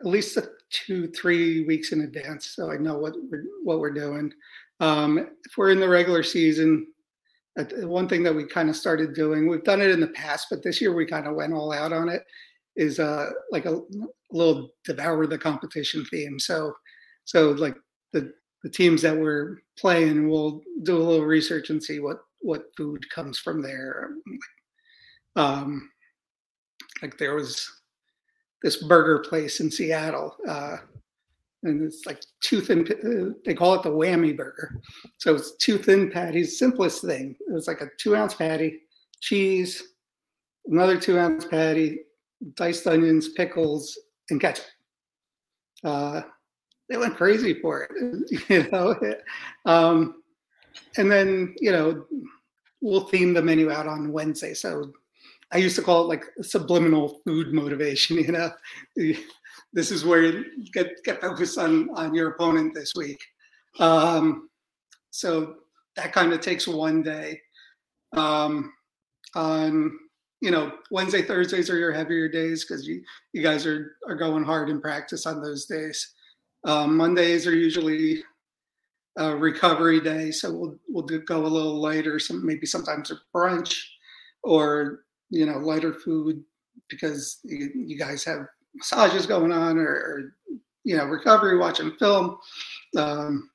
at least two three weeks in advance, so I know what we're what we're doing. Um, if we're in the regular season, one thing that we kind of started doing, we've done it in the past, but this year we kind of went all out on it, is uh, like a, a little devour the competition theme. So, so like the the teams that we're playing, we'll do a little research and see what what food comes from there. Um, like there was this burger place in Seattle. Uh, and it's like two thin. Uh, they call it the whammy burger. So it's two thin patties. Simplest thing. It was like a two ounce patty, cheese, another two ounce patty, diced onions, pickles, and ketchup. Uh, they went crazy for it, you know. Um, and then you know we'll theme the menu out on Wednesday. So I used to call it like subliminal food motivation. You know, this is where you get get focused on on your opponent this week. Um, so that kind of takes one day. Um, on you know Wednesday, Thursdays are your heavier days because you you guys are are going hard in practice on those days. Um, Mondays are usually a recovery day, so we'll we'll do, go a little lighter. Some maybe sometimes a brunch, or you know lighter food because you, you guys have massages going on or, or you know recovery watching film. Um,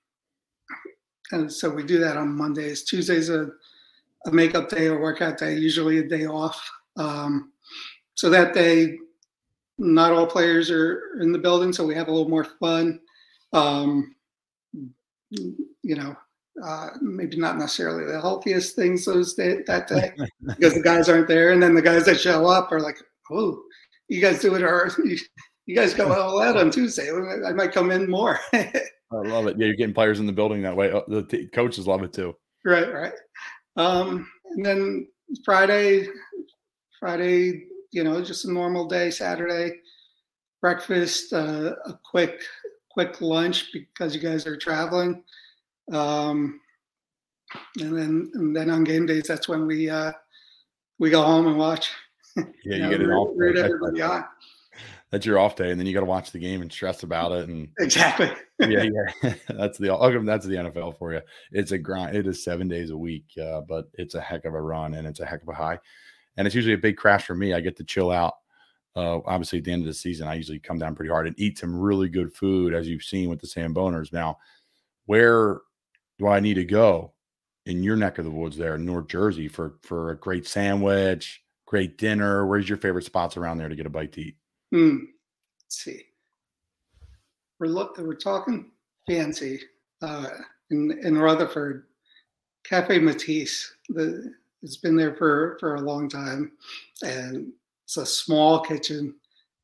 and so we do that on mondays. Tuesdays a, a makeup day or workout day usually a day off. Um, so that day not all players are in the building so we have a little more fun. Um, you know uh, maybe not necessarily the healthiest things those day, that day because the guys aren't there and then the guys that show up are like oh you guys do it or you, guys go all out on Tuesday. I might come in more. I love it. Yeah, you're getting players in the building that way. Uh, the t- coaches love it too. Right, right. Um, and then Friday, Friday, you know, just a normal day. Saturday, breakfast, uh, a quick, quick lunch because you guys are traveling. Um, and then, and then on game days, that's when we uh, we go home and watch. Yeah, you, you get it off. Root everybody on. That's your off day, and then you got to watch the game and stress about it. And exactly. yeah, yeah. That's the that's the NFL for you. It's a grind. It is seven days a week, uh, but it's a heck of a run and it's a heck of a high. And it's usually a big crash for me. I get to chill out. Uh, obviously, at the end of the season, I usually come down pretty hard and eat some really good food, as you've seen with the Samboners. Now, where do I need to go in your neck of the woods there in North Jersey for for a great sandwich? Great dinner? Where's your favorite spots around there to get a bite to eat? Hmm. Let's see. We're look, we're talking fancy uh, in in Rutherford, Cafe Matisse. The it's been there for for a long time, and it's a small kitchen,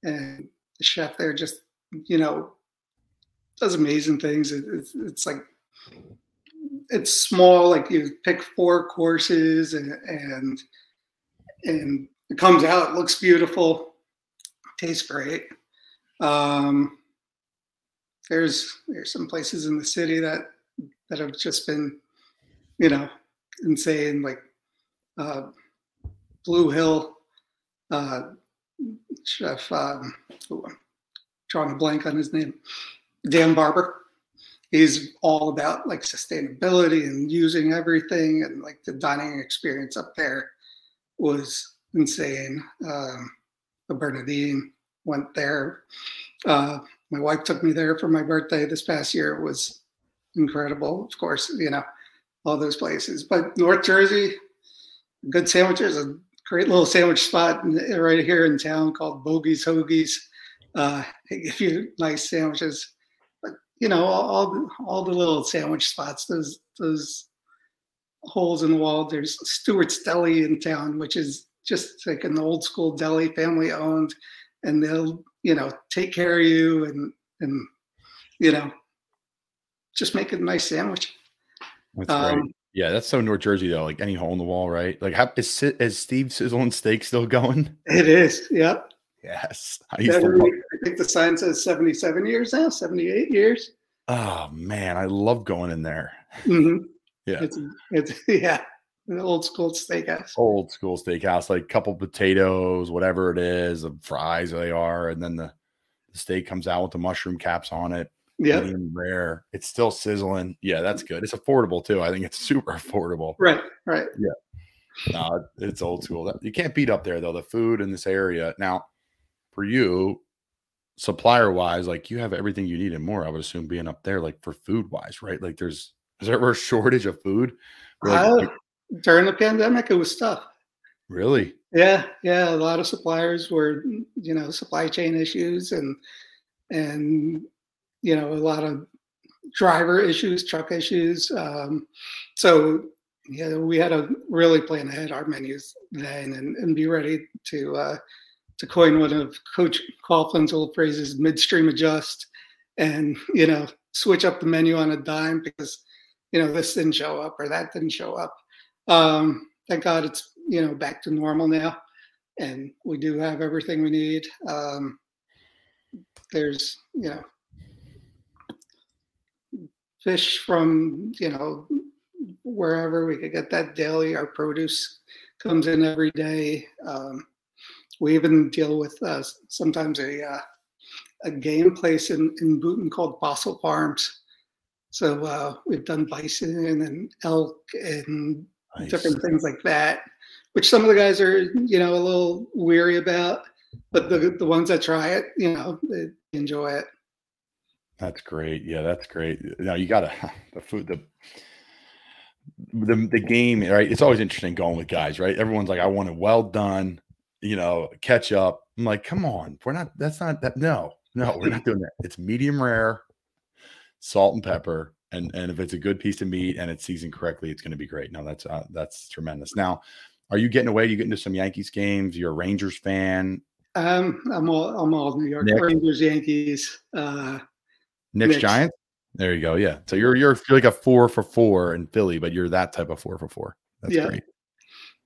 and the chef there just you know does amazing things. It, it's it's like it's small, like you pick four courses and and and it comes out, looks beautiful, tastes great. Um, there's there's some places in the city that that have just been, you know, insane, like uh, Blue Hill, uh, Chef. Um, ooh, drawing a blank on his name. Dan Barber. He's all about like sustainability and using everything and like the dining experience up there was insane. Um, the Bernardin went there. Uh, my wife took me there for my birthday this past year. It was incredible. Of course, you know, all those places. But North Jersey, good sandwiches, a great little sandwich spot right here in town called Bogies Hoagies. Uh, they give you nice sandwiches. But, you know, all, all, the, all the little sandwich spots, those, those holes in the wall. There's Stewart's Deli in town, which is just like an old school deli, family owned, and they'll you know take care of you and and you know just make a nice sandwich. That's um, great. Yeah, that's so North Jersey though. Like any hole in the wall, right? Like, how, is is Steve Sizzle and Steak still going? It is. Yep. Yes, I used to Every- I think the sign says 77 years now, 78 years. Oh man, I love going in there. hmm Yeah. It's, it's, yeah, an old school steakhouse. Old school steakhouse, like couple potatoes, whatever it is, the fries they are, and then the, the steak comes out with the mushroom caps on it. Yeah, rare. It's still sizzling. Yeah, that's good. It's affordable too. I think it's super affordable. Right, right. Yeah. No, it's old school. You can't beat up there though. The food in this area. Now, for you, supplier wise, like you have everything you need and more. I would assume being up there, like for food wise, right? Like there's is there ever a shortage of food? Like, Uh, during the pandemic, it was tough. really? Yeah, yeah. A lot of suppliers were, you know, supply chain issues and and you know a lot of driver issues, truck issues. Um, so yeah, we had to really plan ahead our menus then and, and be ready to uh, to coin one of Coach Coughlin's old phrases, midstream adjust, and you know switch up the menu on a dime because you know this didn't show up or that didn't show up. Um, thank God it's you know back to normal now, and we do have everything we need. Um, there's you know fish from you know wherever we could get that daily. Our produce comes in every day. Um, we even deal with uh, sometimes a uh, a game place in in Boonton called Fossil Farms. So uh, we've done bison and elk and Nice. different things like that, which some of the guys are, you know, a little weary about. But the the ones that try it, you know, they enjoy it. That's great. Yeah, that's great. Now you gotta the food the the the game, right? It's always interesting going with guys, right? Everyone's like, I want it well done, you know, catch up. I'm like, come on, we're not that's not that no, no, we're not doing that. It's medium rare, salt and pepper. And and if it's a good piece of meat and it's seasoned correctly, it's gonna be great. No, that's uh, that's tremendous. Now, are you getting away? You getting to some Yankees games? You're a Rangers fan. Um, I'm all I'm all New York Nick? Rangers, Yankees. Uh, Knicks, Knicks. Giants. There you go. Yeah. So you're you're, you're like a four for four in Philly, but you're that type of four for four. That's Yeah. great.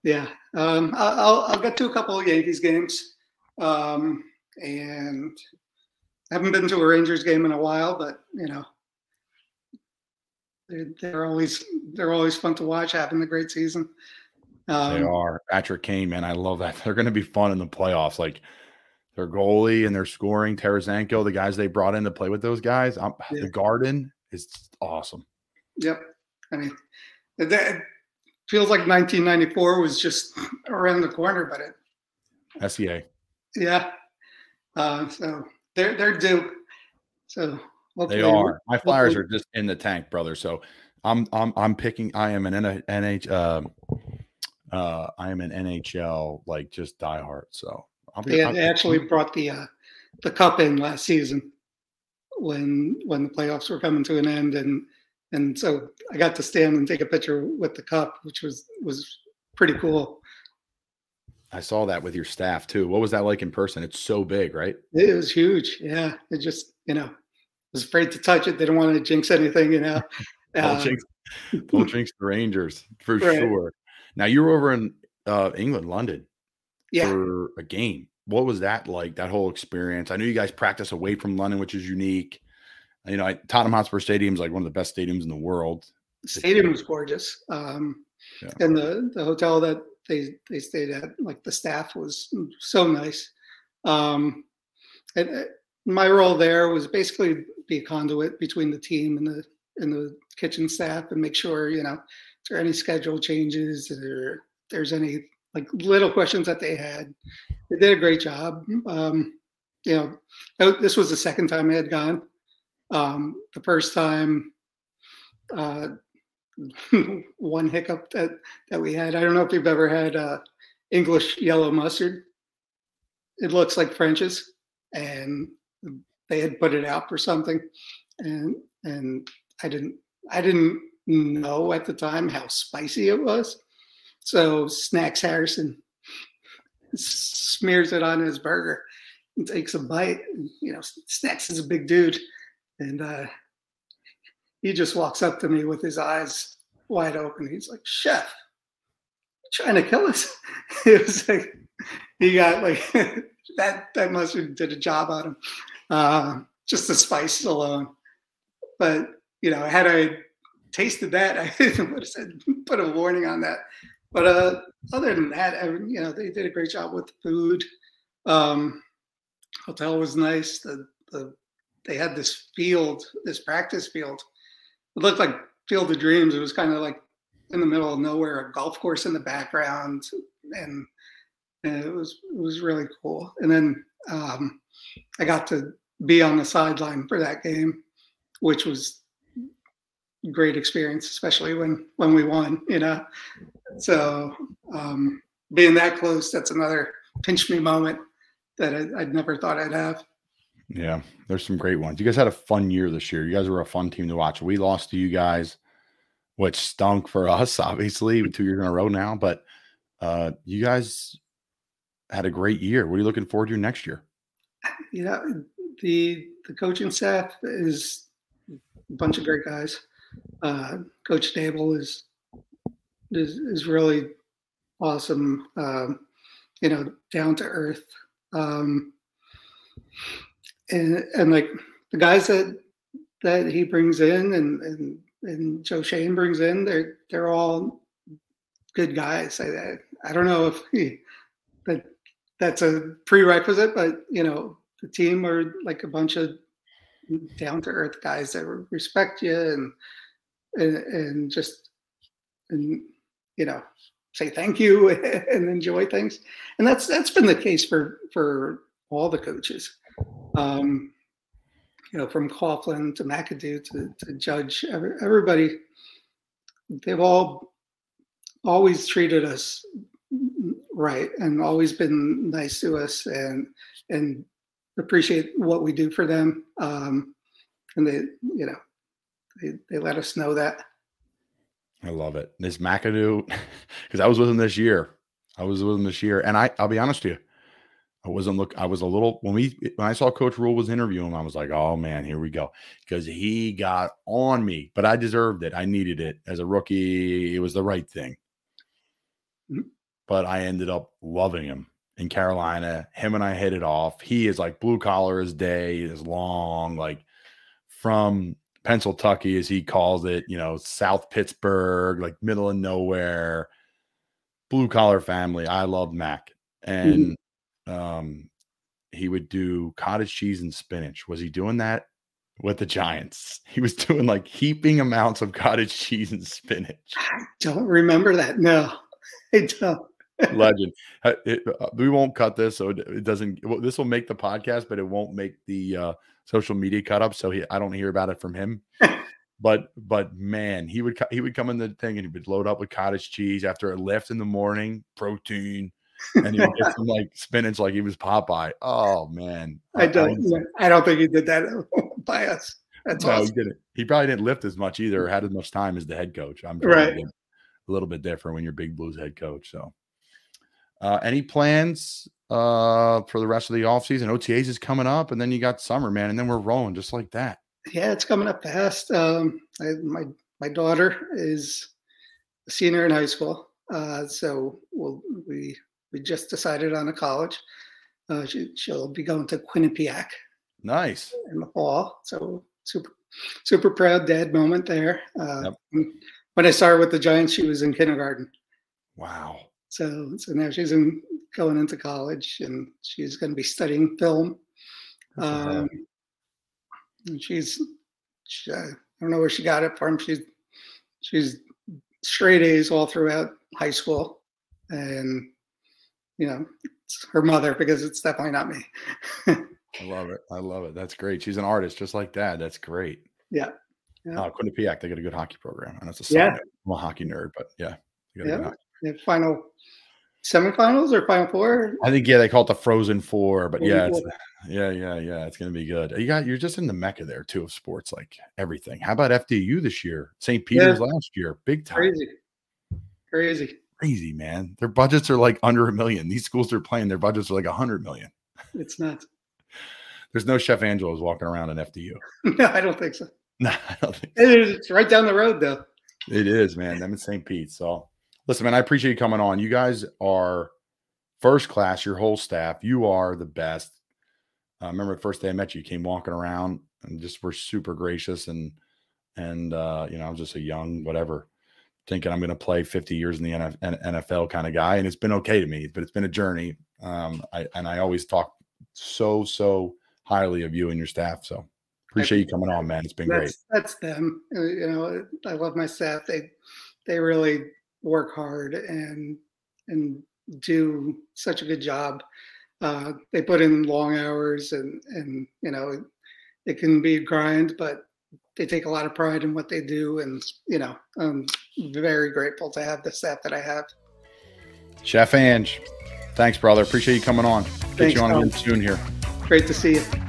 yeah, um, I'll I'll get to a couple of Yankees games, um, and haven't been to a Rangers game in a while, but you know. They're, they're always they're always fun to watch, having a great season. They Um, are. Patrick Kane, man, I love that. They're going to be fun in the playoffs. Like their goalie and their scoring, Tarasenko, the guys they brought in to play with those guys. Yeah. The Garden is awesome. Yep. I mean, it, it feels like 1994 was just around the corner, but it, SEA. yeah. Uh, so they're they're due. So They are. My Flyers hopefully- are just in the tank, brother. So I'm I'm I'm picking. I am an NH. Um, uh, I am an NHL like just diehard. So I'll be. They, I'll- they actually brought the uh, the cup in last season when when the playoffs were coming to an end, and and so I got to stand and take a picture with the cup, which was was pretty cool. I saw that with your staff too. What was that like in person? It's so big, right? It was huge. Yeah, it just you know was afraid to touch it. They didn't want to jinx anything. You know. Uh, jinx, don't jinx the Rangers for Right. sure. Now you were over in uh, England, London, yeah. for a game. What was that like? That whole experience. I know you guys practice away from London, which is unique. You know, I- Tottenham Hotspur Stadium is like one of the best stadiums in the world. stadium was gorgeous. Um, Yeah. And the, the hotel that they, they stayed at, like the staff was so nice. Um, and uh, my role there was basically be a conduit between the team and the and the kitchen staff and make sure you know is there are any schedule changes or there's any like little questions that they had. They did a great job. Um, you know, oh, this was the second time I had gone. Um, the first time, uh, one hiccup that that we had. I don't know if you've ever had uh, English yellow mustard. It looks like French's, and they had put it out for something, and and I didn't I didn't know at the time how spicy it was. So Snacks Harrison smears it on his burger and takes a bite. You know, Snacks is a big dude, and uh, he just walks up to me with his eyes wide open. He's like, Chef, trying to kill us. it was like he got like that that must have did a job on him. Uh, just the spice alone. But you know, had I tasted that, I would have said put a warning on that. But uh, other than that, I, you know, they did a great job with the food. Um, hotel was nice. The the they had this field, this practice field. It looked like Field of Dreams. It was kind of like in the middle of nowhere, a golf course in the background, and, and it was it was really cool. And then um, I got to be on the sideline for that game, which was great experience, especially when when we won. You know, so um, being that close, that's another pinch me moment that I, would never thought I'd have. Yeah, there's some great ones. You guys had a fun year this year. You guys were a fun team to watch. We lost to you guys, which stunk for us, obviously, two years in a row now. But uh, you guys had a great year. What are you looking forward to next year? You know, the the coaching staff is a bunch of great guys. Uh, Coach Daboll is is is really awesome. Um, you know, down to earth. Um, and and like the guys that that he brings in and and and Joe Schoen brings in, they're they're all good guys. I I don't know if he, that that's a prerequisite, but you know the team are like a bunch of down to earth guys that respect you and and, and just and you know say thank you and enjoy things. And that's that's been the case for for all the coaches. Um, you know, from Coughlin to McAdoo to, to Judge, every, everybody, they've all always treated us right and always been nice to us and and appreciate what we do for them. Um, and they, you know, they, they let us know that. I love it. This McAdoo, because I was with him this year. I was with him this year, and I, I'll be honest with you, I wasn't look. I was a little when we when I saw Coach Rhule was interviewing I was like, oh man, here we go, because he got on me. But I deserved it. I needed it as a rookie. It was the right thing. Mm-hmm. But I ended up loving him in Carolina. Him and I hit it off. He is like blue collar as day, is long, like from Pennsylvania, as he calls it, you know, South Pittsburgh, like middle of nowhere, blue collar family. I love Mac. And mm-hmm um, he would do cottage cheese and spinach. Was he doing that with the Giants? He was doing like heaping amounts of cottage cheese and spinach. I don't remember that. No, I don't. Legend. It, uh, we won't cut this, so it doesn't. Well, this will make the podcast, but it won't make the uh, social media cut up. So he, I don't hear about it from him. but but man, he would he would come in the thing and he would load up with cottage cheese after a lift in the morning, protein, and he would get some like spinach like he was Popeye. Oh man, I don't. I, I don't think he did that by us. That's no, awesome. he didn't. He probably didn't lift as much either, or had as much time as the head coach. I'm right. A little bit different when you're Big Blues head coach. So, uh, any plans uh, for the rest of the offseason? OTAs is coming up, and then you got summer, man, and then we're rolling just like that. Yeah, it's coming up fast. Um, I, my my daughter is a senior in high school, uh, so we'll, we we just decided on a college. Uh, she, will be going to Quinnipiac. Nice. In the fall. So super, super proud dad moment there. Uh, yep. When I started with the Giants, she was in kindergarten. Wow. So, so now she's in going into college and she's going to be studying film. Um, and she's, she, I don't know where she got it from. She's, she's straight A's all throughout high school. And you know, it's her mother because it's definitely not me. I love it. I love it. That's great. She's an artist just like dad. That's great. Yeah. yeah. Uh, Quinnipiac, they got a good hockey program. And it's a yeah. I'm a hockey nerd, but yeah. Yeah. Yeah. Final semifinals or final four? I think yeah, they call it the Frozen Four, but yeah, it's, yeah, yeah, yeah, it's gonna be good. You got you're just in the mecca there too of sports, like everything. How about FDU this year? St. Peter's yeah. last year, big time. Crazy, crazy crazy, man. Their budgets are like under a million. These schools are playing, their budgets are like a hundred million. It's not. There's no Chef Angelo's walking around in FDU. no, I don't think so. No, I don't think so. It's right down the road, though. It is, man. I'm in St. Pete. So listen, man, I appreciate you coming on. You guys are first class, your whole staff. You are the best. I remember the first day I met you, you came walking around and just were super gracious and and uh, you know, I was just a young whatever, thinking I'm going to play 50 years in the NFL kind of guy, and it's been okay to me, but it's been a journey. Um, I and I always talk so so highly of you and your staff. So appreciate you coming on, man. It's been that's, great. That's them. Uh, you know, I love my staff. They they really work hard and and do such a good job. Uh, they put in long hours and and you know it, it can be a grind, but they take a lot of pride in what they do, and you know I'm very grateful to have the staff that I have. Chef Ange, thanks, brother. Appreciate you coming on. Get Thanks, you on soon here. Great to see. You